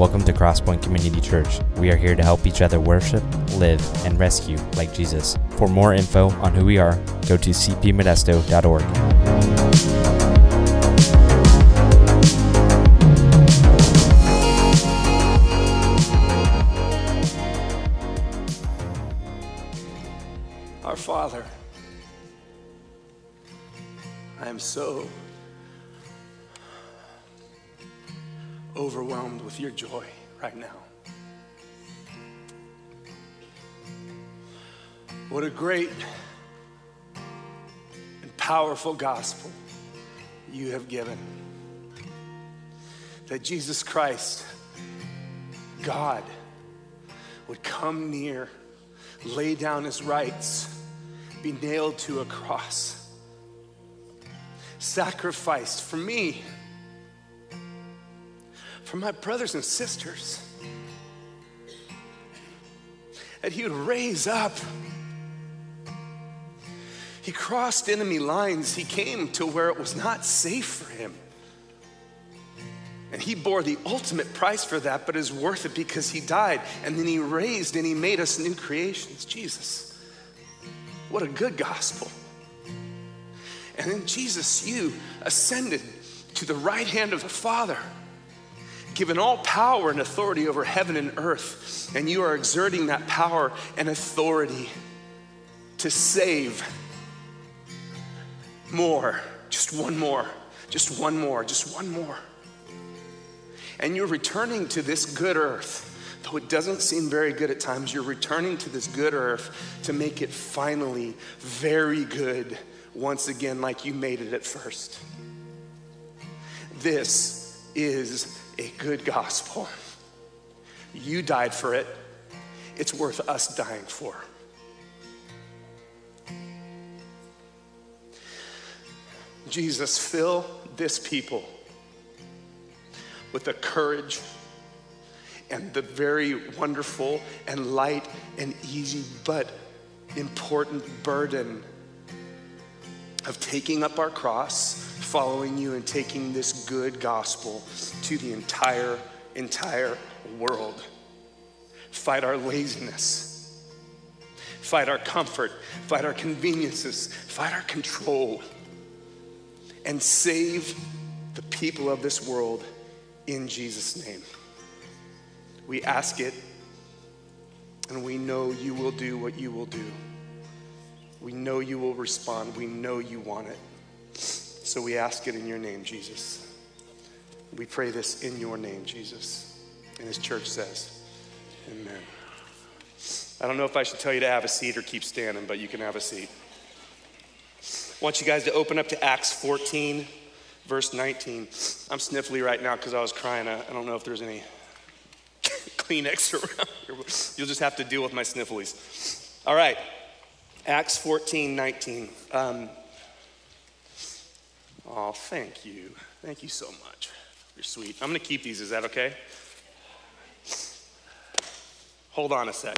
Welcome to Crosspoint Community Church. We are here to help each other worship, live, and rescue like Jesus. For more info on who we are, go to cpmodesto.org. Our Father, I am so overwhelmed with your joy right now. What a great and powerful gospel you have given. That Jesus Christ, God, would come near, lay down his rights, be nailed to a cross, sacrificed for me for my brothers and sisters. That he would raise up. He crossed enemy lines. He came to where it was not safe for him. And he bore the ultimate price for that, but is worth it because he died. And then he raised and he made us new creations. Jesus. What a good gospel. And then Jesus, you ascended to the right hand of the Father given all power and authority over heaven and earth, and you are exerting that power and authority to save more, just one more, just one more, just one more. And you're returning to this good earth. Though it doesn't seem very good at times, you're returning to this good earth to make it finally very good once again, like you made it at first. This is a good gospel. You died for it, it's worth us dying for. Jesus, fill this people with the courage and the very wonderful and light and easy but important burden of taking up our cross, following you, and taking this good gospel to the entire, entire world. Fight our laziness, fight our comfort, fight our conveniences, fight our control, and save the people of this world in Jesus' name. We ask it, and we know you will do what you will do. We know you will respond. We know you want it. So we ask it in your name, Jesus. We pray this in your name, Jesus. And his church says, Amen. I don't know if I should tell you to have a seat or keep standing, but you can have a seat. I want you guys to open up to Acts 14, verse 19. I'm sniffly right now because I was crying. I, don't know if there's any Kleenex around here. You'll just have to deal with my snifflies. All right. Acts 14, 19. Um, oh, thank you. Thank you so much. You're sweet. I'm going to keep these. Is that okay? Hold on a sec.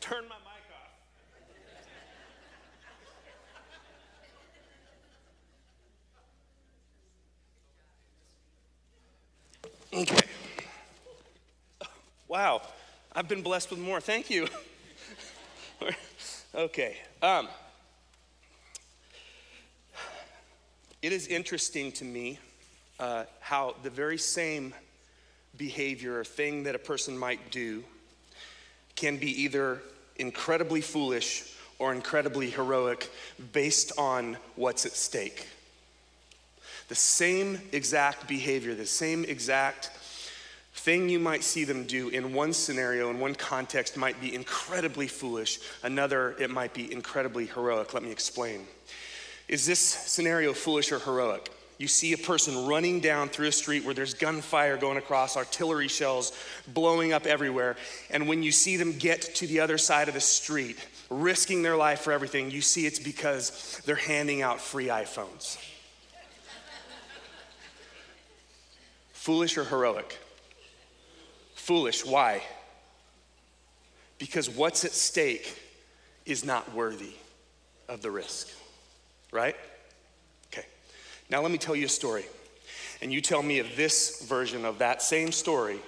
Turn my mic off. Okay. Wow. I've been blessed with more. Thank you. Okay. Um, it is interesting to me uh, how the very same behavior or thing that a person might do can be either incredibly foolish or incredibly heroic based on what's at stake. The same exact behavior, the same exact thing you might see them do in one scenario, in one context, might be incredibly foolish. Another, it might be incredibly heroic. Let me explain. Is this scenario foolish or heroic? You see a person running down through a street where there's gunfire going across, artillery shells blowing up everywhere. And when you see them get to the other side of the street, risking their life for everything, you see it's because they're handing out free iPhones. Foolish or heroic? Foolish. Why? Because what's at stake is not worthy of the risk, right? Okay. Now, let me tell you a story. And you tell me if this version of that same story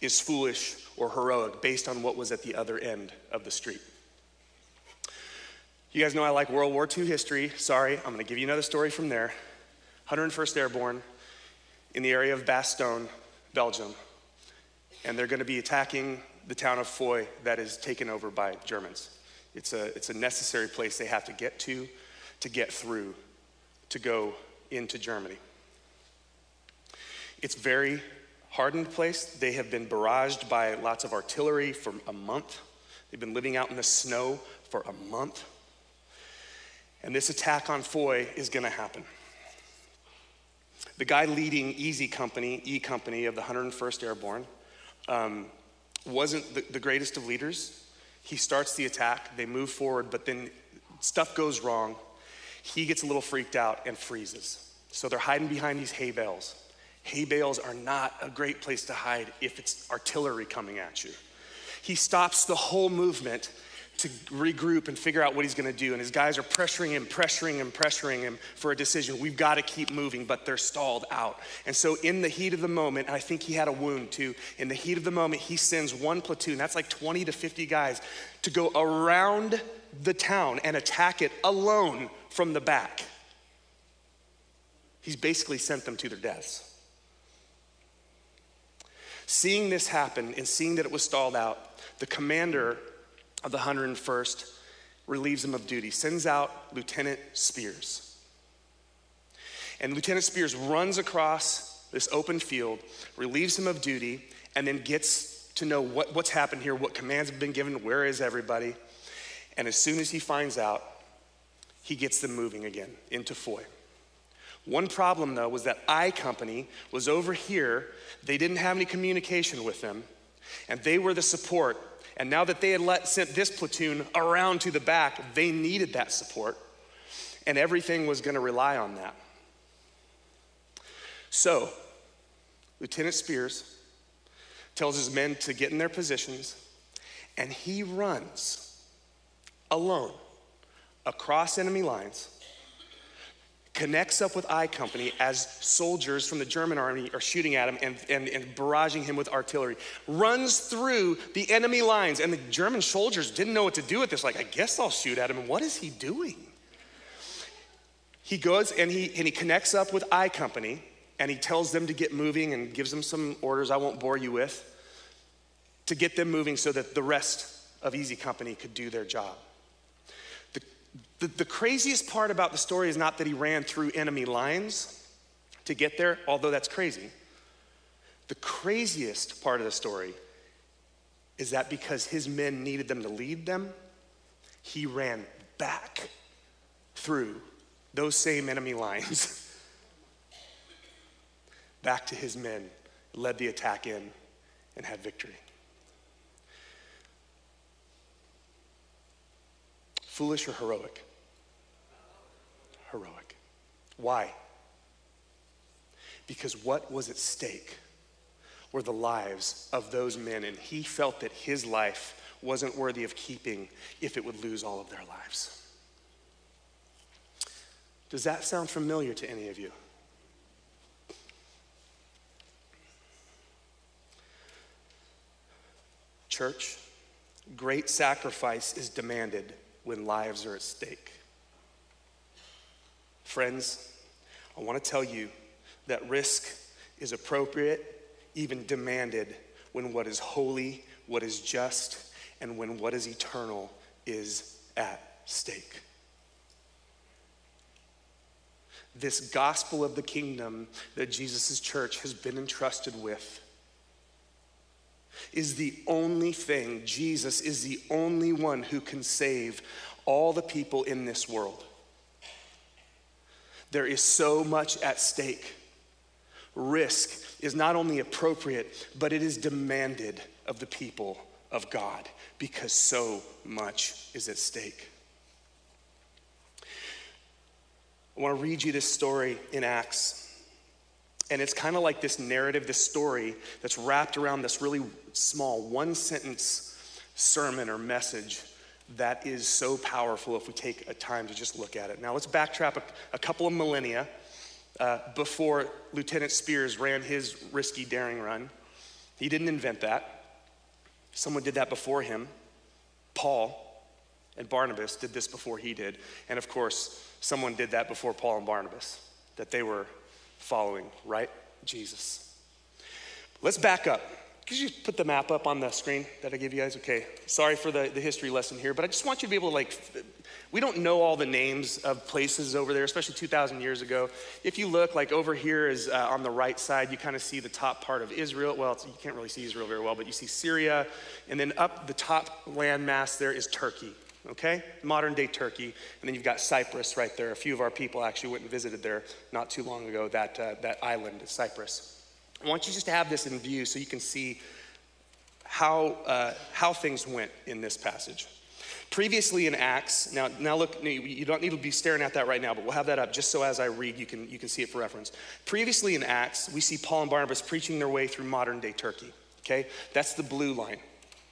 is foolish or heroic based on what was at the other end of the street. You guys know I like World War II history. Sorry, I'm going to give you another story from there. 101st Airborne in the area of Bastogne, Belgium. And they're going to be attacking the town of Foy that is taken over by Germans. It's a, it's a necessary place they have to get to, to get through, to go into Germany. It's very hardened place. They have been barraged by lots of artillery for a month. They've been living out in the snow for a month. And this attack on Foy is going to happen. The guy leading Easy Company, E Company of the 101st Airborne, um, wasn't the, the greatest of leaders. He starts the attack, they move forward, but then stuff goes wrong. He gets a little freaked out and freezes. So they're hiding behind these hay bales. Hay bales are not a great place to hide if it's artillery coming at you. He stops the whole movement to regroup and figure out what he's going to do. And his guys are pressuring him, pressuring him, pressuring him for a decision. We've got to keep moving, but they're stalled out. And so, in the heat of the moment, I think he had a wound too. In the heat of the moment, he sends one platoon, that's like 20 to 50 guys, to go around the town and attack it alone from the back. He's basically sent them to their deaths. Seeing this happen and seeing that it was stalled out, the commander of the 101st relieves him of duty, sends out Lieutenant Speirs. And Lieutenant Speirs runs across this open field, relieves him of duty, and then gets to know what, what's happened here, what commands have been given, where is everybody. And as soon as he finds out, he gets them moving again into Foy. One problem, though, was that I Company was over here. They didn't have any communication with them, and they were the support and now that they had let, sent this platoon around to the back, they needed that support. And everything was going to rely on that. So, Lieutenant Speirs tells his men to get in their positions, and he runs alone across enemy lines connects up with I Company as soldiers from the German army are shooting at him and, and, and barraging him with artillery. Runs through the enemy lines, and the German soldiers didn't know what to do with this. Like, I guess I'll shoot at him. And what is he doing? He goes and he, and he connects up with I Company, and he tells them to get moving and gives them some orders I won't bore you with to get them moving so that the rest of Easy Company could do their job. The, the craziest part about the story is not that he ran through enemy lines to get there, although that's crazy. The craziest part of the story is that because his men needed them to lead them, he ran back through those same enemy lines back to his men, led the attack in, and had victory. Foolish or heroic? heroic. Why? Because what was at stake were the lives of those men, and he felt that his life wasn't worthy of keeping if it would lose all of their lives. Does that sound familiar to any of you? Church, great sacrifice is demanded when lives are at stake. Friends, I want to tell you that risk is appropriate, even demanded, when what is holy, what is just, and when what is eternal is at stake. This gospel of the kingdom that Jesus' church has been entrusted with is the only thing, Jesus is the only one who can save all the people in this world. There is so much at stake. Risk is not only appropriate, but it is demanded of the people of God because so much is at stake. I want to read you this story in Acts. And it's kind of like this narrative, this story that's wrapped around this really small one sentence sermon or message that is so powerful if we take a time to just look at it. Now, let's backtrack a, a couple of millennia uh, before Lieutenant Speirs ran his risky daring run. He didn't invent that. Someone did that before him. Paul and Barnabas did this before he did. And of course, someone did that before Paul and Barnabas, that they were following, right? Jesus. Let's back up. Could you put the map up on the screen that I gave you guys? Okay. Sorry for the, the history lesson here, but I just want you to be able to, like, we don't know all the names of places over there, especially 2,000 years ago. If you look, like, over here is uh, on the right side, you kind of see the top part of Israel. Well, you can't really see Israel very well, but you see Syria. And then up the top landmass there is Turkey okay? Modern day Turkey. And then you've got Cyprus right there. A few of our people actually went and visited there not too long ago, that, uh, that island, Cyprus. I want you just to have this in view so you can see how, uh, how things went in this passage. Previously in Acts, now, now look, you don't need to be staring at that right now, but we'll have that up just so as I read, you can, you can see it for reference. Previously in Acts, we see Paul and Barnabas preaching their way through modern day Turkey, okay? That's the blue line.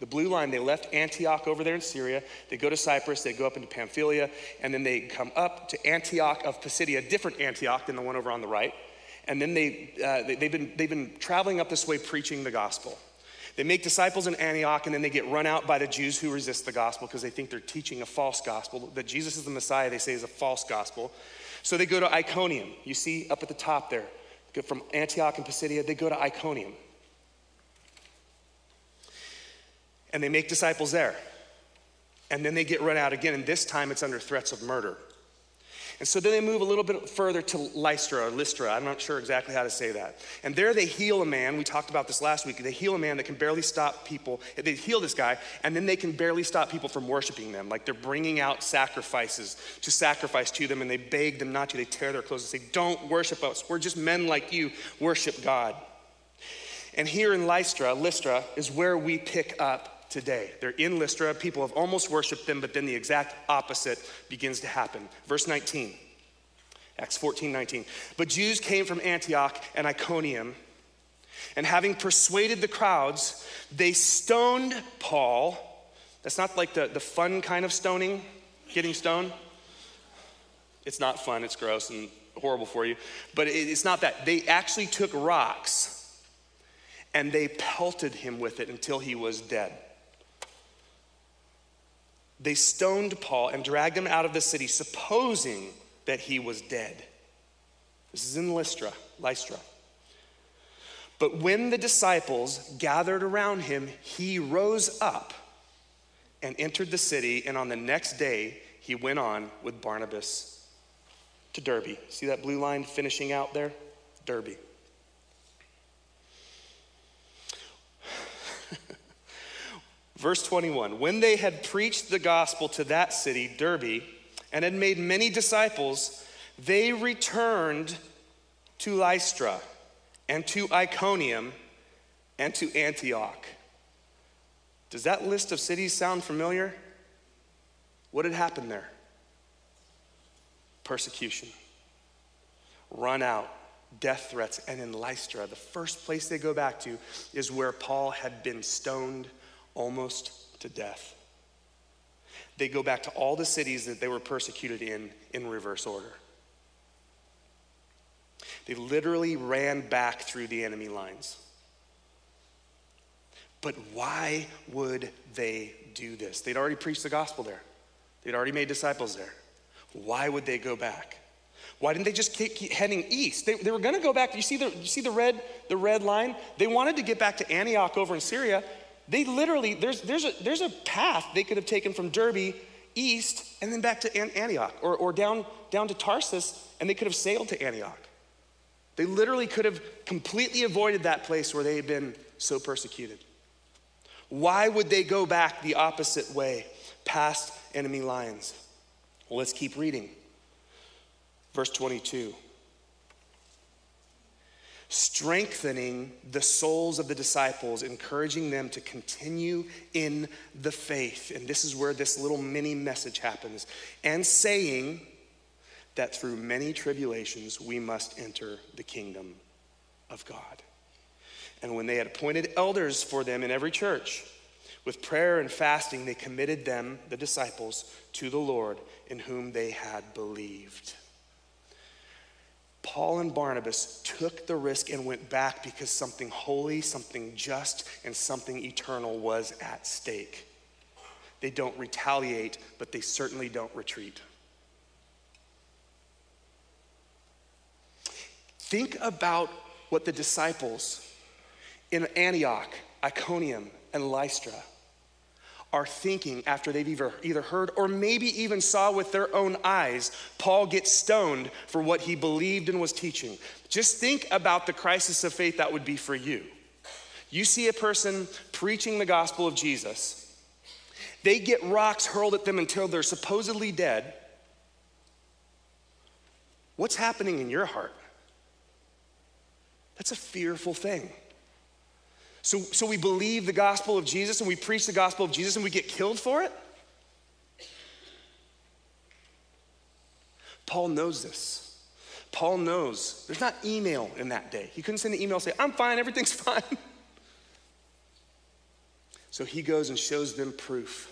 The blue line, they left Antioch over there in Syria. They go to Cyprus, they go up into Pamphylia, and then they come up to Antioch of Pisidia, a different Antioch than the one over on the right. And then they, uh, they, have been, they've been traveling up this way preaching the gospel. They make disciples in Antioch, and then they get run out by the Jews who resist the gospel because they think they're teaching a false gospel. That Jesus is the Messiah, they say, is a false gospel. So they go to Iconium. You see up at the top there, from Antioch and Pisidia, they go to Iconium. And they make disciples there. And then they get run out again, and this time it's under threats of murder. And so then they move a little bit further to Lystra or Lystra. I'm not sure exactly how to say that. And there they heal a man. We talked about this last week. They heal a man that can barely stop people. They heal this guy, and then they can barely stop people from worshiping them. Like they're bringing out sacrifices to sacrifice to them, and they beg them not to. They tear their clothes and say, Don't worship us. We're just men like you. Worship God. And here in Lystra, Lystra is where we pick up today. They're in Lystra. People have almost worshiped them, but then the exact opposite begins to happen. Verse 19, Acts 14 19. But Jews came from Antioch and Iconium, and having persuaded the crowds, they stoned Paul. That's not like the, the fun kind of stoning, getting stoned. It's not fun, it's gross and horrible for you. But it's not that. They actually took rocks and they pelted him with it until he was dead. They stoned Paul and dragged him out of the city, supposing that he was dead. This is in Lystra, Lystra. But when the disciples gathered around him, he rose up and entered the city, and on the next day he went on with Barnabas to Derbe. See that blue line finishing out there? Derbe. Verse 21 When they had preached the gospel to that city, Derbe, and had made many disciples, they returned to Lystra and to Iconium and to Antioch. Does that list of cities sound familiar? What had happened there? Persecution, run out, death threats, and in Lystra, the first place they go back to is where Paul had been stoned almost to death. They go back to all the cities that they were persecuted in in reverse order. They literally ran back through the enemy lines. But why would they do this? They'd already preached the gospel there, they'd already made disciples there. Why would they go back? Why didn't they just keep, keep heading east? They, they were going to go back. You see the you see the red the red line? They wanted to get back to Antioch over in Syria, they literally, there's, there's, a, there's a path they could have taken from Derbe east and then back to Antioch or, or down, down to Tarsus and they could have sailed to Antioch. They literally could have completely avoided that place where they had been so persecuted. Why would they go back the opposite way, past enemy lines? Well, let's keep reading. Verse 22 strengthening the souls of the disciples, encouraging them to continue in the faith. And this is where this little mini message happens. And saying that through many tribulations we must enter the kingdom of God. And when they had appointed elders for them in every church, with prayer and fasting, they committed them, the disciples, to the Lord in whom they had believed. Paul and Barnabas took the risk and went back because something holy, something just, and something eternal was at stake. They don't retaliate, but they certainly don't retreat. Think about what the disciples in Antioch, Iconium, and Lystra are thinking after they've either, either heard or maybe even saw with their own eyes Paul get stoned for what he believed and was teaching. Just think about the crisis of faith that would be for you. You see a person preaching the gospel of Jesus, they get rocks hurled at them until they're supposedly dead. What's happening in your heart? That's a fearful thing. So, so we believe the gospel of Jesus and we preach the gospel of Jesus and we get killed for it? Paul knows this. Paul knows there's not email in that day. He couldn't send an email say, I'm fine, everything's fine. So he goes and shows them proof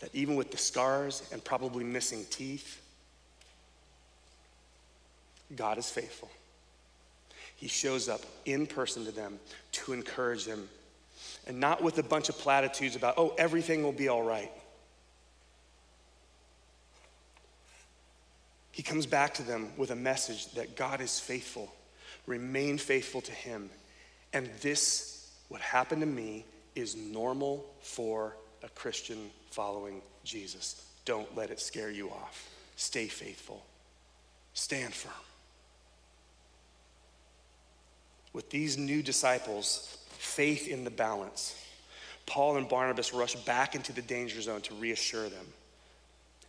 that even with the scars and probably missing teeth, God is faithful. He shows up in person to them to encourage them, and not with a bunch of platitudes about, oh, everything will be all right. He comes back to them with a message that God is faithful. Remain faithful to Him. And this, what happened to me, is normal for a Christian following Jesus. Don't let it scare you off. Stay faithful, stand firm. With these new disciples, faith in the balance, Paul and Barnabas rush back into the danger zone to reassure them.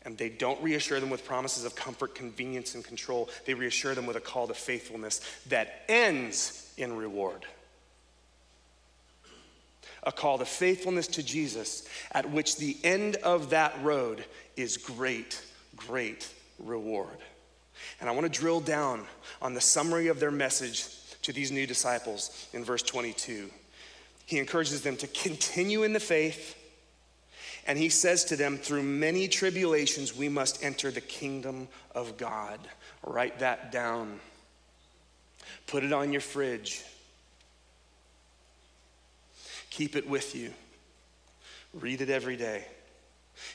And they don't reassure them with promises of comfort, convenience, and control. They reassure them with a call to faithfulness that ends in reward. A call to faithfulness to Jesus, at which the end of that road is great, great reward. And I want to drill down on the summary of their message to these new disciples in verse 22. He encourages them to continue in the faith, and he says to them, Through many tribulations, we must enter the kingdom of God. Write that down, put it on your fridge, keep it with you, read it every day.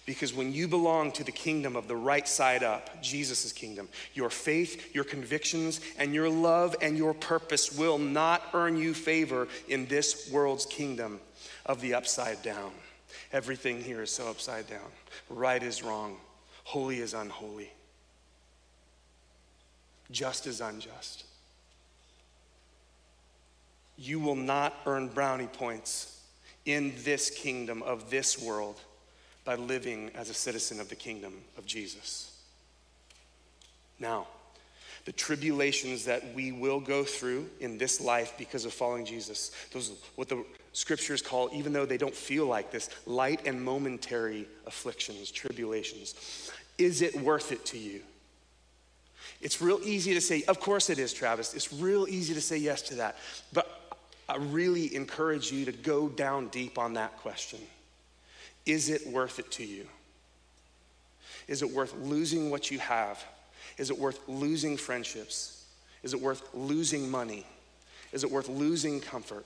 Because when you belong to the kingdom of the right side up, Jesus' kingdom, your faith, your convictions, and your love and your purpose will not earn you favor in this world's kingdom of the upside down. Everything here is so upside down. Right is wrong, holy is unholy, just is unjust. You will not earn brownie points in this kingdom of this world by living as a citizen of the kingdom of Jesus. Now, the tribulations that we will go through in this life because of following Jesus, those what the scriptures call, even though they don't feel like this, light and momentary afflictions, tribulations. Is it worth it to you? It's real easy to say, of course it is, Travis. It's real easy to say yes to that. But I really encourage you to go down deep on that question. Is it worth it to you? Is it worth losing what you have? Is it worth losing friendships? Is it worth losing money? Is it worth losing comfort?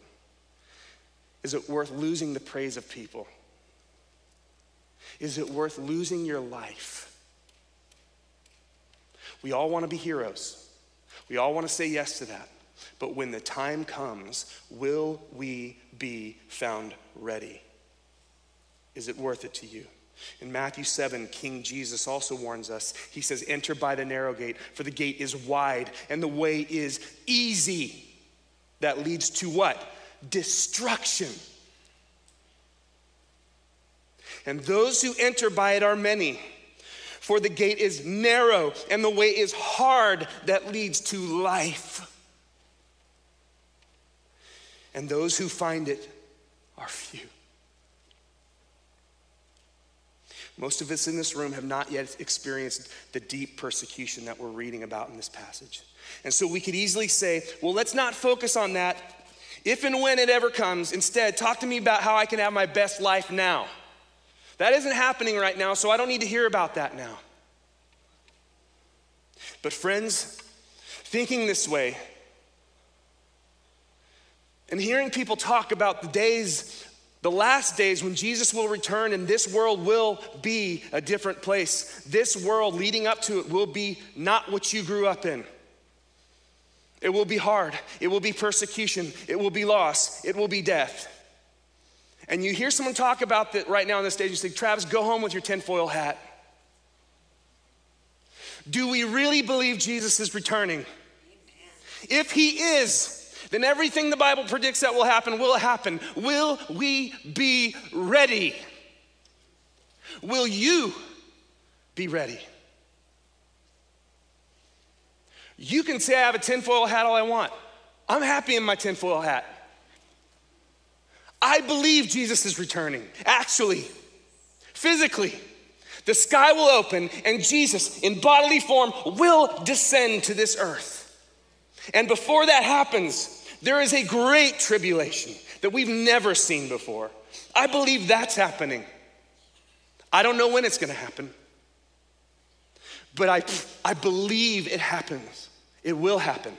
Is it worth losing the praise of people? Is it worth losing your life? We all want to be heroes. We all want to say yes to that. But when the time comes, will we be found ready? Is it worth it to you? In Matthew 7, King Jesus also warns us. He says, Enter by the narrow gate, for the gate is wide and the way is easy. That leads to what? Destruction. And those who enter by it are many. For the gate is narrow and the way is hard that leads to life. And those who find it are few. Most of us in this room have not yet experienced the deep persecution that we're reading about in this passage. And so we could easily say, well, let's not focus on that if and when it ever comes. Instead, talk to me about how I can have my best life now. That isn't happening right now, so I don't need to hear about that now. But, friends, thinking this way and hearing people talk about the days, the last days when Jesus will return and this world will be a different place. This world leading up to it will be not what you grew up in. It will be hard. It will be persecution. It will be loss. It will be death. And you hear someone talk about that right now on the stage, you say, Travis, go home with your tinfoil hat. Do we really believe Jesus is returning? If he is, then everything the Bible predicts that will happen will happen. Will we be ready? Will you be ready? You can say, I have a tinfoil hat all I want. I'm happy in my tinfoil hat. I believe Jesus is returning, actually, physically. The sky will open and Jesus, in bodily form, will descend to this earth. And before that happens, there is a great tribulation that we've never seen before. I believe that's happening. I don't know when it's going to happen, but I, I believe it happens. It will happen.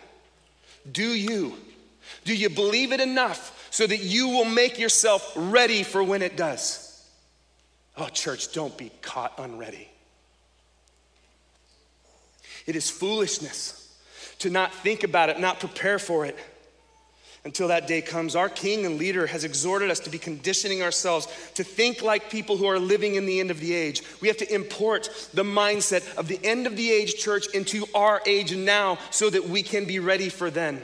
Do you? Do you believe it enough so that you will make yourself ready for when it does? Oh, church, don't be caught unready. It is foolishness to not think about it, not prepare for it until that day comes. Our king and leader has exhorted us to be conditioning ourselves to think like people who are living in the end of the age. We have to import the mindset of the end of the age church into our age now so that we can be ready for then.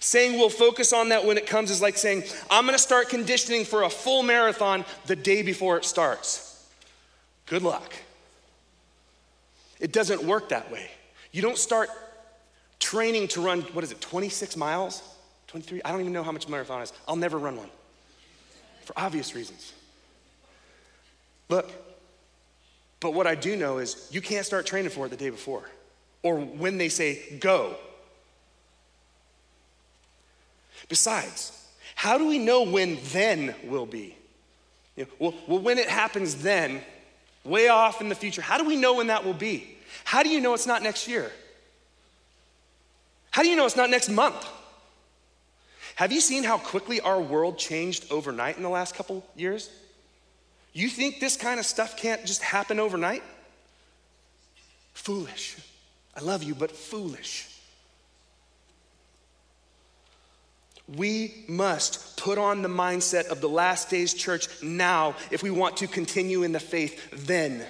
Saying we'll focus on that when it comes is like saying, I'm gonna start conditioning for a full marathon the day before it starts. Good luck. It doesn't work that way. You don't start training to run, what is it, 26 miles? 23? I don't even know how much marathon is. I'll never run one for obvious reasons. Look, but what I do know is you can't start training for it the day before or when they say go. Besides, how do we know when then will be? You know, well, well, when it happens then, way off in the future, how do we know when that will be? How do you know it's not next year? How do you know it's not next month? Have you seen how quickly our world changed overnight in the last couple years? You think this kind of stuff can't just happen overnight? Foolish. I love you, but foolish. We must put on the mindset of the last days church now if we want to continue in the faith then.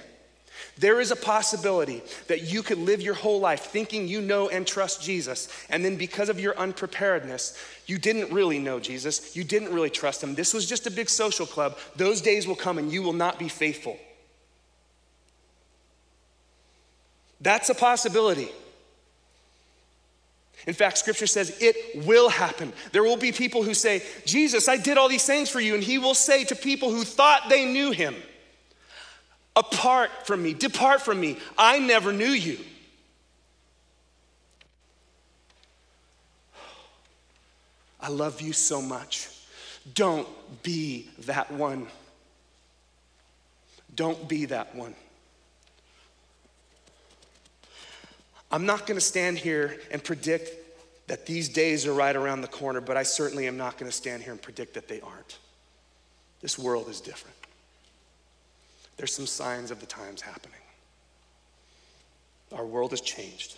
There is a possibility that you could live your whole life thinking you know and trust Jesus, and then because of your unpreparedness, you didn't really know Jesus, you didn't really trust him. This was just a big social club. Those days will come and you will not be faithful. That's a possibility. In fact, scripture says it will happen. There will be people who say, Jesus, I did all these things for you. And he will say to people who thought they knew him, Apart from me, depart from me. I never knew you. I love you so much. Don't be that one. Don't be that one. I'm not going to stand here and predict that these days are right around the corner, but I certainly am not going to stand here and predict that they aren't. This world is different there's some signs of the times happening. Our world has changed.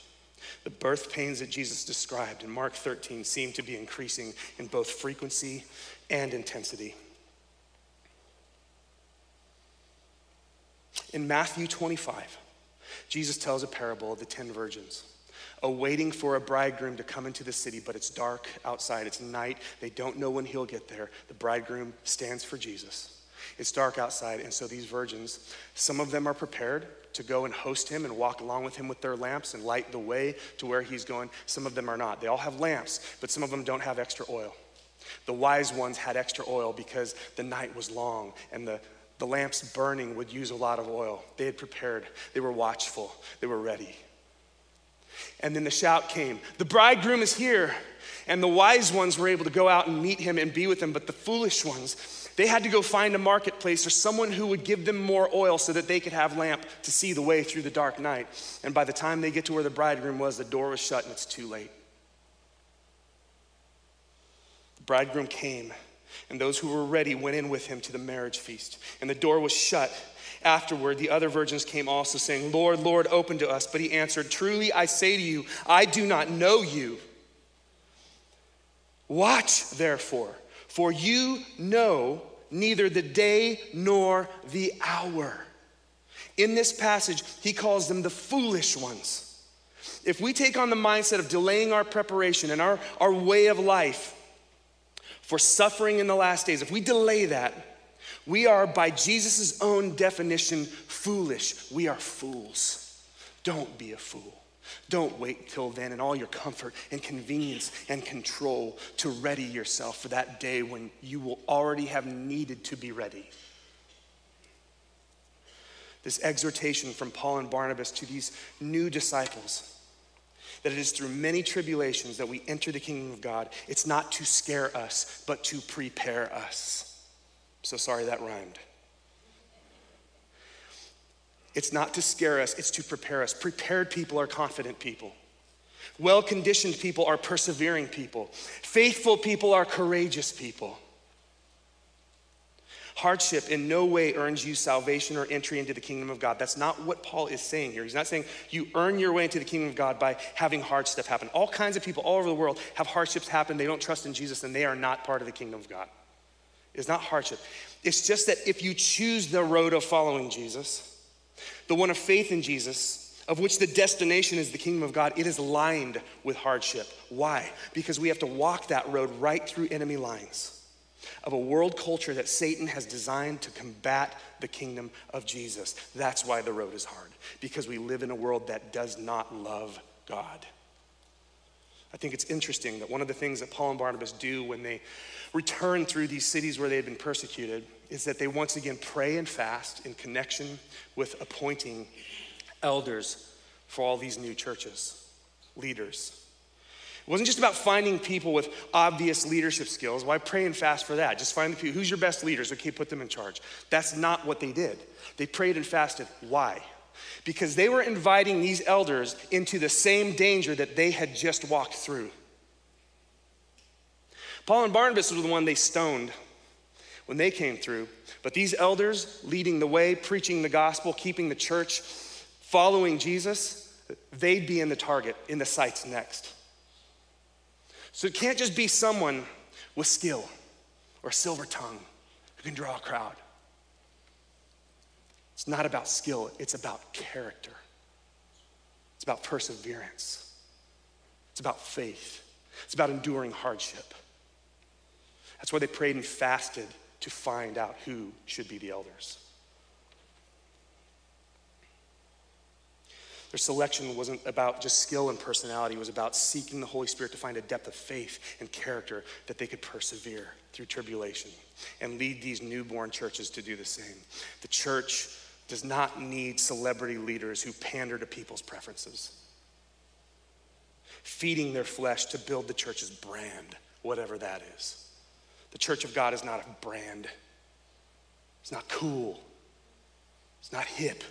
The birth pains that Jesus described in Mark 13 seem to be increasing in both frequency and intensity. In Matthew 25, Jesus tells a parable of the ten virgins, awaiting for a bridegroom to come into the city, but it's dark outside, it's night, they don't know when he'll get there. The bridegroom stands for Jesus. It's dark outside, and so these virgins, some of them are prepared to go and host him and walk along with him with their lamps and light the way to where he's going. Some of them are not. They all have lamps, but some of them don't have extra oil. The wise ones had extra oil because the night was long and the, the lamps burning would use a lot of oil. They had prepared, they were watchful, they were ready. And then the shout came The bridegroom is here. And the wise ones were able to go out and meet him and be with him, but the foolish ones, they had to go find a marketplace or someone who would give them more oil so that they could have lamp to see the way through the dark night. And by the time they get to where the bridegroom was, the door was shut and it's too late. The bridegroom came, and those who were ready went in with him to the marriage feast, and the door was shut. Afterward, the other virgins came also, saying, Lord, Lord, open to us. But he answered, Truly I say to you, I do not know you. Watch, therefore for you know neither the day nor the hour. In this passage, he calls them the foolish ones. If we take on the mindset of delaying our preparation and our, our way of life for suffering in the last days, if we delay that, we are, by Jesus' own definition, foolish. We are fools. Don't be a fool. Don't wait till then in all your comfort and convenience and control to ready yourself for that day when you will already have needed to be ready. This exhortation from Paul and Barnabas to these new disciples that it is through many tribulations that we enter the kingdom of God. It's not to scare us, but to prepare us. So sorry that rhymed. It's not to scare us, it's to prepare us. Prepared people are confident people. Well conditioned people are persevering people. Faithful people are courageous people. Hardship in no way earns you salvation or entry into the kingdom of God. That's not what Paul is saying here. He's not saying you earn your way into the kingdom of God by having hard stuff happen. All kinds of people all over the world have hardships happen. They don't trust in Jesus and they are not part of the kingdom of God. It's not hardship. It's just that if you choose the road of following Jesus, the one of faith in Jesus, of which the destination is the kingdom of God, it is lined with hardship. Why? Because we have to walk that road right through enemy lines of a world culture that Satan has designed to combat the kingdom of Jesus. That's why the road is hard, because we live in a world that does not love God. I think it's interesting that one of the things that Paul and Barnabas do when they return through these cities where they had been persecuted is that they once again pray and fast in connection with appointing elders for all these new churches, leaders. It wasn't just about finding people with obvious leadership skills. Why pray and fast for that? Just find the people. Who's your best leaders? Okay, put them in charge. That's not what they did. They prayed and fasted. Why? Because they were inviting these elders into the same danger that they had just walked through. Paul and Barnabas were the one they stoned when they came through. But these elders leading the way, preaching the gospel, keeping the church, following Jesus, they'd be in the target, in the sights next. So it can't just be someone with skill or silver tongue who can draw a crowd. It's not about skill, it's about character. It's about perseverance. It's about faith. It's about enduring hardship. That's why they prayed and fasted to find out who should be the elders. Their selection wasn't about just skill and personality, it was about seeking the Holy Spirit to find a depth of faith and character that they could persevere through tribulation and lead these newborn churches to do the same. The church does not need celebrity leaders who pander to people's preferences, feeding their flesh to build the church's brand, whatever that is. The church of God is not a brand, it's not cool, it's not hip,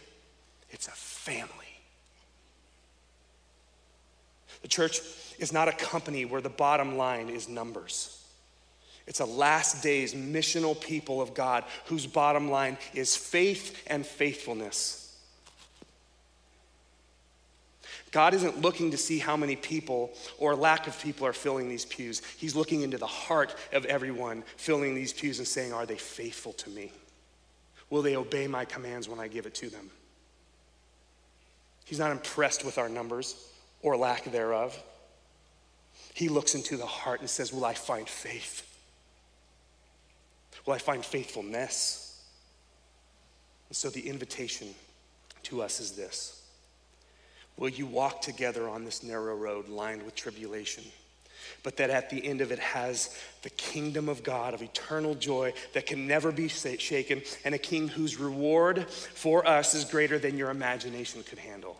it's a family. The church is not a company where the bottom line is numbers. It's a last days missional people of God whose bottom line is faith and faithfulness. God isn't looking to see how many people or lack of people are filling these pews. He's looking into the heart of everyone filling these pews and saying, Are they faithful to me? Will they obey my commands when I give it to them? He's not impressed with our numbers or lack thereof. He looks into the heart and says, Will I find faith? Will I find faithfulness? And so the invitation to us is this Will you walk together on this narrow road lined with tribulation? But that at the end of it has the kingdom of God of eternal joy that can never be shaken, and a king whose reward for us is greater than your imagination could handle.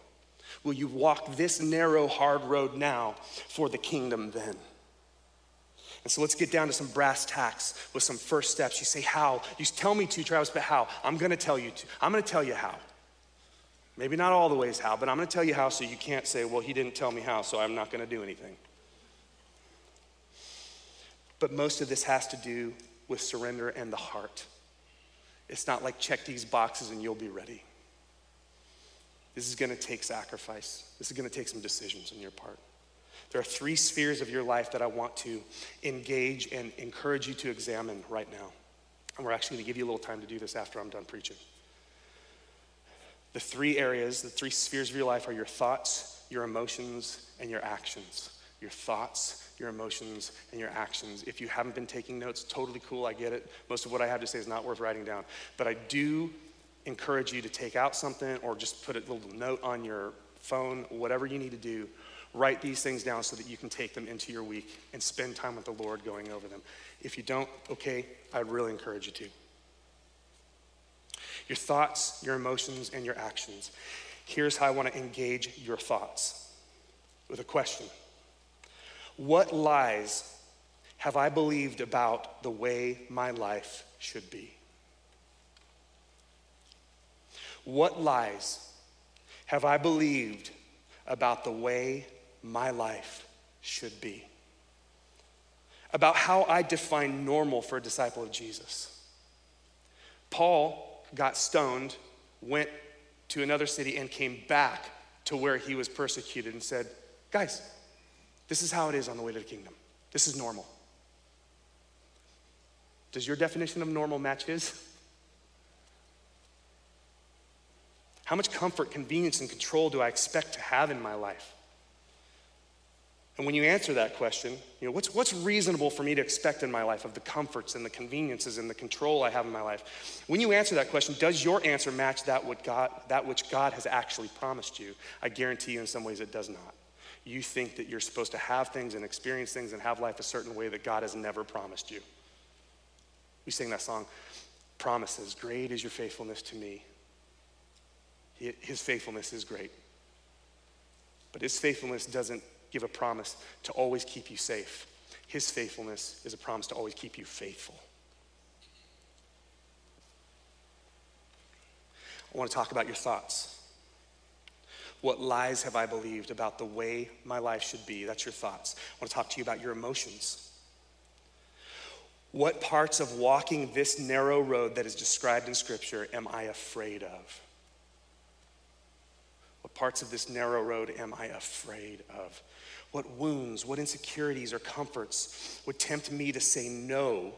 Will you walk this narrow, hard road now for the kingdom then? And so let's get down to some brass tacks with some first steps. You say, How? You tell me to, Travis, but how? I'm to tell you to. I'm to tell you how. Maybe not all the ways how, but I'm going to tell you how so you can't say, Well, he didn't tell me how, so I'm not going to do anything. But most of this has to do with surrender and the heart. It's not like check these boxes and you'll be ready. This is going to take sacrifice. This is going to take some decisions on your part. There are three spheres of your life that I want to engage and encourage you to examine right now. And we're actually going to give you a little time to do this after I'm done preaching. The three areas, the three spheres of your life are your thoughts, your emotions, and your actions. Your thoughts, your emotions, and your actions. If you haven't been taking notes, totally cool, I get it. Most of what I have to say is not worth writing down. But I do encourage you to take out something or just put a little note on your phone, whatever you need to do. Write these things down so that you can take them into your week and spend time with the Lord going over them. If you don't, okay, I'd really encourage you to. Your thoughts, your emotions, and your actions. Here's how I want to engage your thoughts with a question What lies have I believed about the way my life should be? What lies have I believed about the way my life should be? About how I define normal for a disciple of Jesus. Paul got stoned, went to another city, and came back to where he was persecuted and said, Guys, this is how it is on the way to the kingdom. This is normal. Does your definition of normal match his? How much comfort, convenience, and control do I expect to have in my life? And when you answer that question, you know, what's, what's reasonable for me to expect in my life of the comforts and the conveniences and the control I have in my life? When you answer that question, does your answer match that, what God, that which God has actually promised you? I guarantee you in some ways it does not. You think that you're supposed to have things and experience things and have life a certain way that God has never promised you. We sing that song, Promises, great is your faithfulness to me. His faithfulness is great. But his faithfulness doesn't give a promise to always keep you safe. His faithfulness is a promise to always keep you faithful. I want to talk about your thoughts. What lies have I believed about the way my life should be? That's your thoughts. I want to talk to you about your emotions. What parts of walking this narrow road that is described in Scripture am I afraid of? What parts of this narrow road am I afraid of? What wounds, what insecurities or comforts would tempt me to say no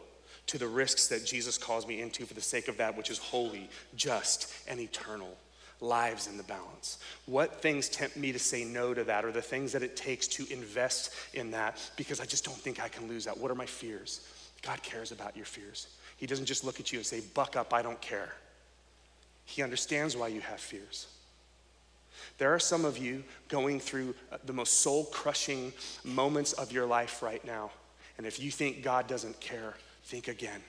to the risks that Jesus calls me into for the sake of that which is holy, just, and eternal? Lives in the balance. What things tempt me to say no to that, or the things that it takes to invest in that because I just don't think I can lose that? What are my fears? God cares about your fears. He doesn't just look at you and say, Buck up, I don't care. He understands why you have fears. There are some of you going through uh, the most soul crushing moments of your life right now. And if you think God doesn't care, think again.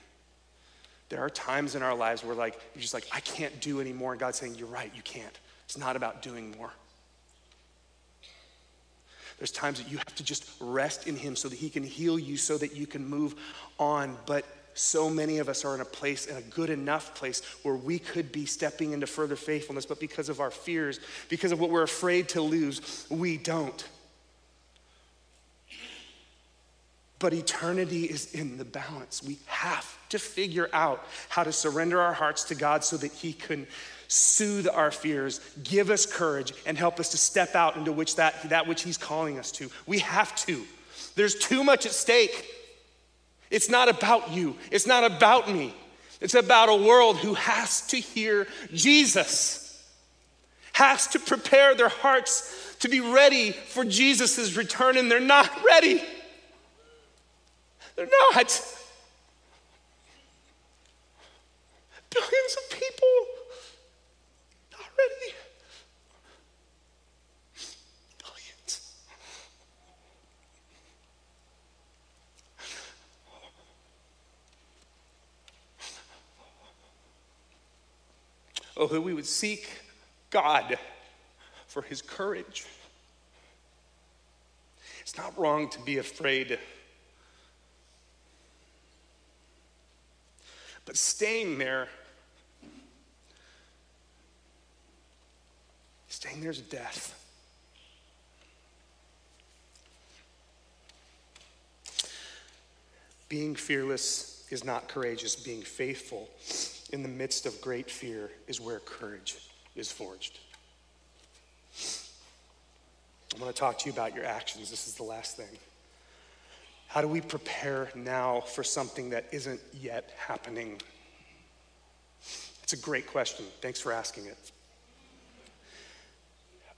There are times in our lives where like you're just like, I can't do anymore. And God's saying, You're right, you can't. It's not about doing more. There's times that you have to just rest in Him so that He can heal you, so that you can move on. But so many of us are in a place, in a good enough place, where we could be stepping into further faithfulness, but because of our fears, because of what we're afraid to lose, we don't. But eternity is in the balance. We have to figure out how to surrender our hearts to God so that He can soothe our fears, give us courage, and help us to step out into which that, that which He's calling us to. We have to. There's too much at stake. It's not about you, it's not about me. It's about a world who has to hear Jesus, has to prepare their hearts to be ready for Jesus' return, and they're not ready. They're not. Billions of people not ready. Oh, that we would seek God for his courage. It's not wrong to be afraid. But staying there, staying there is death. Being fearless is not courageous, being faithful in the midst of great fear is where courage is forged. I want to talk to you about your actions. This is the last thing. How do we prepare now for something that isn't yet happening? It's a great question. Thanks for asking it.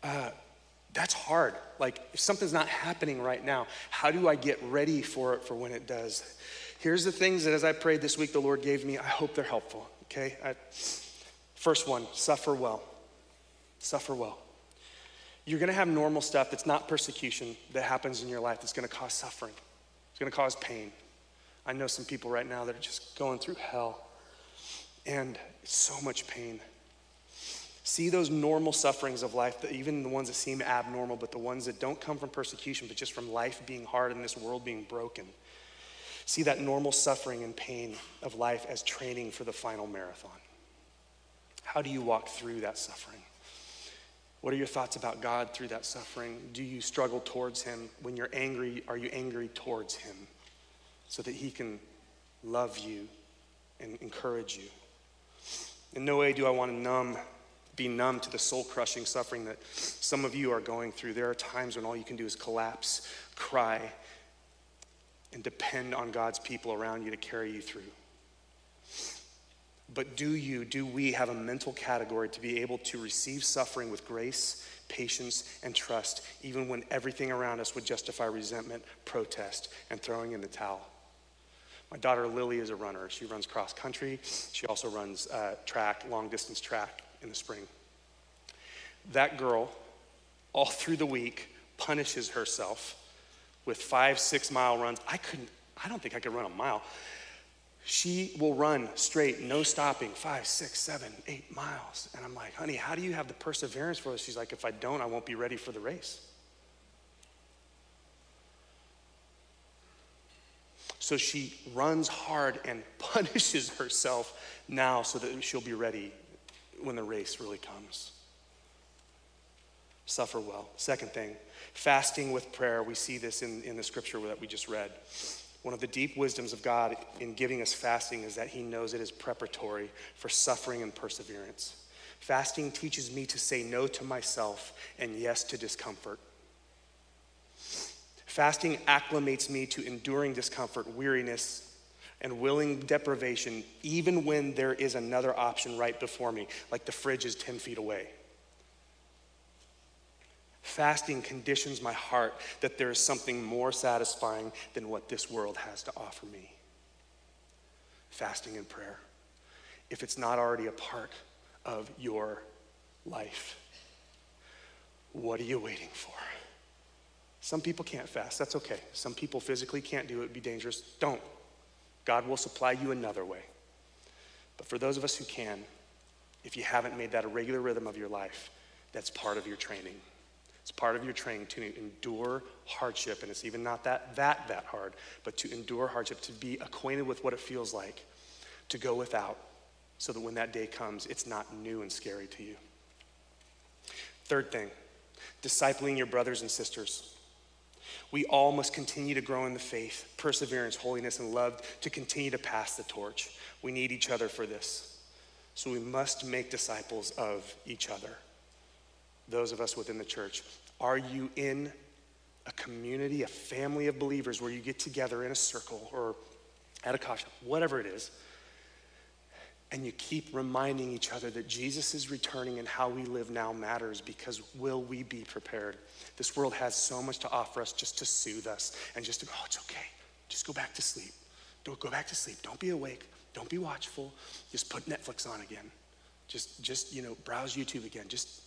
Uh, that's hard. Like, if something's not happening right now, how do I get ready for it for when it does? Here's the things that as I prayed this week, the Lord gave me. I hope they're helpful, okay? I, first one suffer well. Suffer well. You're gonna have normal stuff that's not persecution that happens in your life that's gonna cause suffering, it's gonna cause pain. I know some people right now that are just going through hell and so much pain. See those normal sufferings of life, even the ones that seem abnormal, but the ones that don't come from persecution, but just from life being hard and this world being broken. See that normal suffering and pain of life as training for the final marathon. How do you walk through that suffering? What are your thoughts about God through that suffering? Do you struggle towards Him? When you're angry, are you angry towards Him so that He can love you and encourage you? In no way do I want to numb be numb to the soul crushing suffering that some of you are going through. There are times when all you can do is collapse, cry, and depend on God's people around you to carry you through. But do you, do we have a mental category to be able to receive suffering with grace, patience, and trust, even when everything around us would justify resentment, protest, and throwing in the towel? My daughter Lily is a runner. She runs cross country. She also runs uh, track, long distance track in the spring. That girl, all through the week, punishes herself with five, six mile runs. I couldn't, I don't think I could run a mile. She will run straight, no stopping, five, six, seven, eight miles. And I'm like, honey, how do you have the perseverance for this? She's like, if I don't, I won't be ready for the race. So she runs hard and punishes herself now so that she'll be ready when the race really comes. Suffer well. Second thing, fasting with prayer. We see this in, in the scripture that we just read. One of the deep wisdoms of God in giving us fasting is that He knows it is preparatory for suffering and perseverance. Fasting teaches me to say no to myself and yes to discomfort. Fasting acclimates me to enduring discomfort, weariness, and willing deprivation, even when there is another option right before me, like the fridge is 10 feet away. Fasting conditions my heart that there is something more satisfying than what this world has to offer me. Fasting and prayer, if it's not already a part of your life, what are you waiting for? Some people can't fast. That's okay. Some people physically can't do it, it'd be dangerous. Don't. God will supply you another way. But for those of us who can, if you haven't made that a regular rhythm of your life, that's part of your training. It's part of your training to endure hardship, and it's even not that that that hard, but to endure hardship, to be acquainted with what it feels like to go without, so that when that day comes, it's not new and scary to you. Third thing, discipling your brothers and sisters. We all must continue to grow in the faith, perseverance, holiness, and love to continue to pass the torch. We need each other for this. So we must make disciples of each other those of us within the church. Are you in a community, a family of believers where you get together in a circle or at a coffee whatever it is, and you keep reminding each other that Jesus is returning and how we live now matters because will we be prepared? This world has so much to offer us just to soothe us and just to go, oh, it's okay. Just go back to sleep. Don't go back to sleep. Don't be awake. Don't be watchful. Just put Netflix on again. Just, just you know, browse YouTube again. Just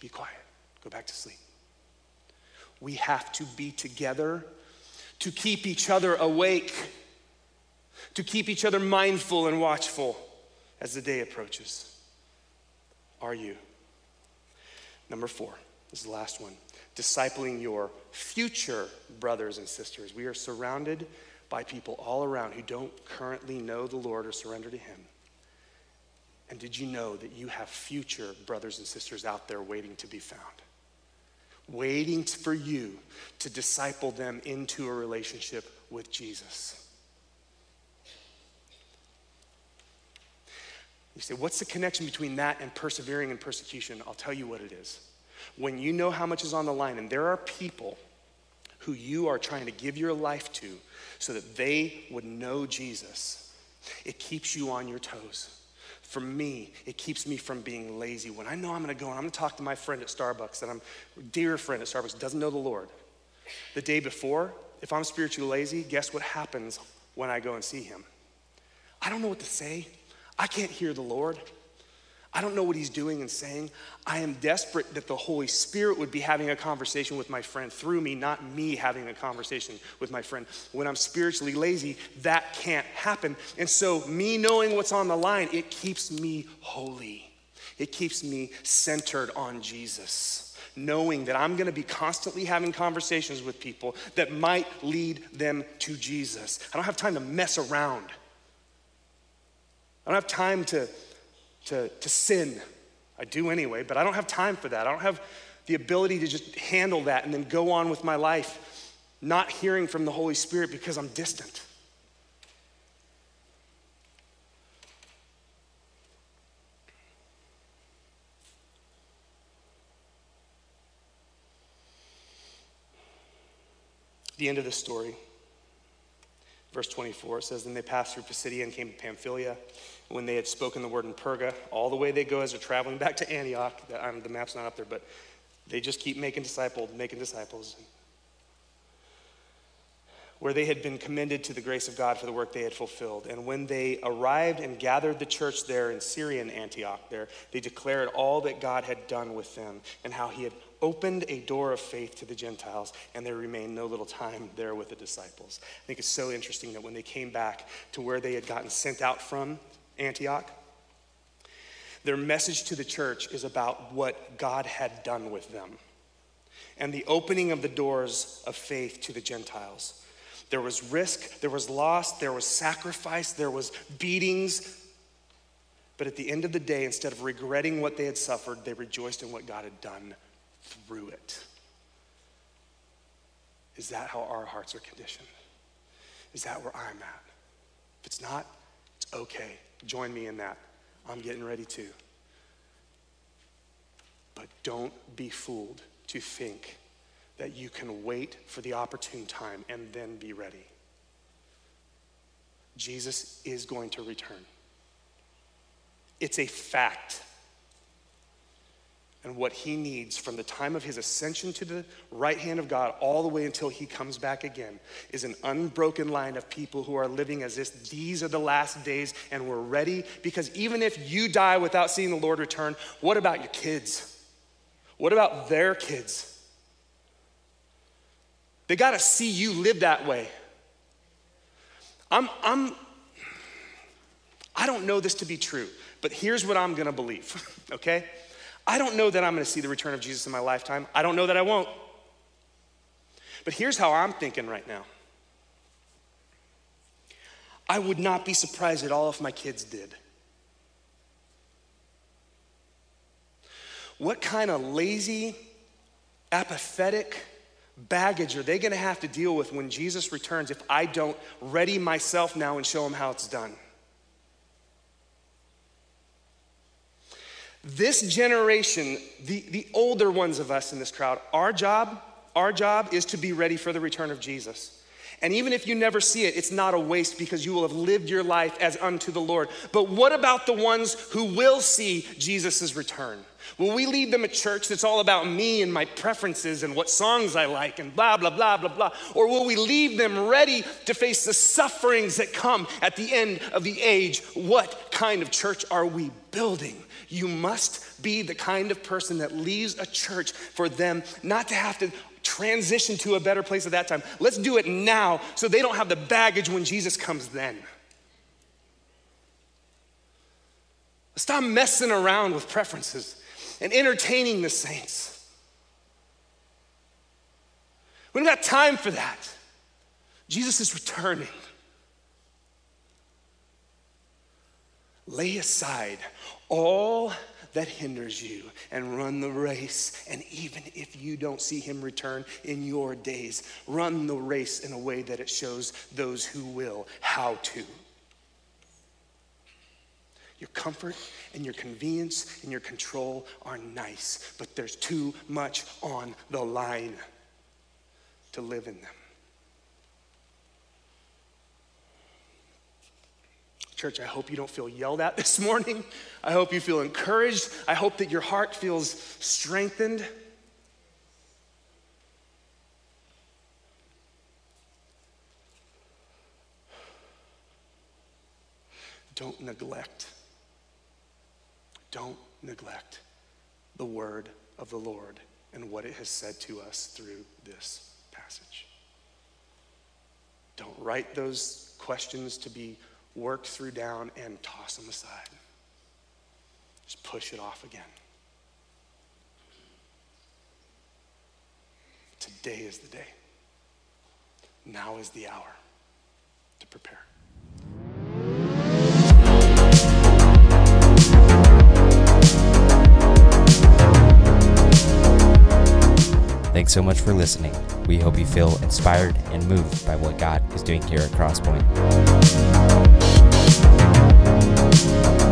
Be quiet. Go back to sleep. We have to be together to keep each other awake, to keep each other mindful and watchful as the day approaches. Are you? Number four, this is the last one discipling your future brothers and sisters. We are surrounded by people all around who don't currently know the Lord or surrender to Him. And did you know that you have future brothers and sisters out there waiting to be found? waiting for you to disciple them into a relationship with Jesus. You say, what's the connection between that and persevering in persecution? I'll tell you what it is. When you know how much is on the line, and there are people who you are trying to give your life to so that they would know Jesus, it keeps you on your toes. For me, it keeps me from being lazy. When I know I'm gonna go and I'm gonna talk to my friend at Starbucks, that I'm dear friend at Starbucks, doesn't know the Lord. The day before, if I'm spiritually lazy, guess what happens when I go and see him? I don't know what to say. I can't hear the Lord. I don't know what he's doing and saying. I am desperate that the Holy Spirit would be having a conversation with my friend through me, not me having a conversation with my friend. When I'm spiritually lazy, that can't happen. And so, me knowing what's on the line, it keeps me holy. It keeps me centered on Jesus, knowing that I'm going to be constantly having conversations with people that might lead them to Jesus. I don't have time to mess around. I don't have time to, to, to sin. I do anyway, but I don't have time for that. I don't have the ability to just handle that and then go on with my life, not hearing from the Holy Spirit because I'm distant. The end of the story. Verse 24 says, Then they passed through Pisidia and came to Pamphylia. When they had spoken the word in Perga, all the way they go as they're traveling back to Antioch. The, the map's not up there, but they just keep making disciples, making disciples. Where they had been commended to the grace of God for the work they had fulfilled. And when they arrived and gathered the church there in Syrian Antioch, there, they declared all that God had done with them and how he had opened a door of faith to the Gentiles, and there remained no little time there with the disciples. I think it's so interesting that when they came back to where they had gotten sent out from, Antioch, their message to the church is about what God had done with them and the opening of the doors of faith to the Gentiles. There was risk, there was loss, there was sacrifice, there was beatings. But at the end of the day, instead of regretting what they had suffered, they rejoiced in what God had done through it. Is that how our hearts are conditioned? Is that where I'm at? If it's not, it's okay. Join me in that. I'm getting ready to. But don't be fooled to think that you can wait for the opportune time and then be ready. Jesus is going to return. It's a fact and what he needs from the time of his ascension to the right hand of God all the way until he comes back again is an unbroken line of people who are living as if these are the last days and we're ready. Because even if you die without seeing the Lord return, what about your kids? What about their kids? They got to see you live that way. I'm, I'm, I don't know this to be true, but here's what I'm going to believe, okay? I don't know that I'm going to see the return of Jesus in my lifetime. I don't know that I won't. But here's how I'm thinking right now I would not be surprised at all if my kids did. What kind of lazy, apathetic baggage are they going to have to deal with when Jesus returns if I don't ready myself now and show them how it's done? This generation, the, the older ones of us in this crowd, our job, our job is to be ready for the return of Jesus. And even if you never see it, it's not a waste because you will have lived your life as unto the Lord. But what about the ones who will see Jesus' return? Will we leave them a church that's all about me and my preferences and what songs I like and blah, blah, blah, blah, blah? Or will we leave them ready to face the sufferings that come at the end of the age? What kind of church are we building? You must be the kind of person that leaves a church for them not to have to transition to a better place at that time. Let's do it now so they don't have the baggage when Jesus comes then. Stop messing around with preferences and entertaining the saints. We don't got time for that. Jesus is returning. Lay aside all that hinders you and run the race. And even if you don't see him return in your days, run the race in a way that it shows those who will how to. Your comfort and your convenience and your control are nice, but there's too much on the line to live in them. Church, I hope you don't feel yelled at this morning. I hope you feel encouraged. I hope that your heart feels strengthened. Don't neglect. Don't neglect the word of the Lord and what it has said to us through this passage. Don't write those questions to be worked through down and toss them aside. Just push it off again. Today is the day. Now is the hour to prepare. Thanks so much for listening. We hope you feel inspired and moved by what God is doing here at Crosspoint. Thank you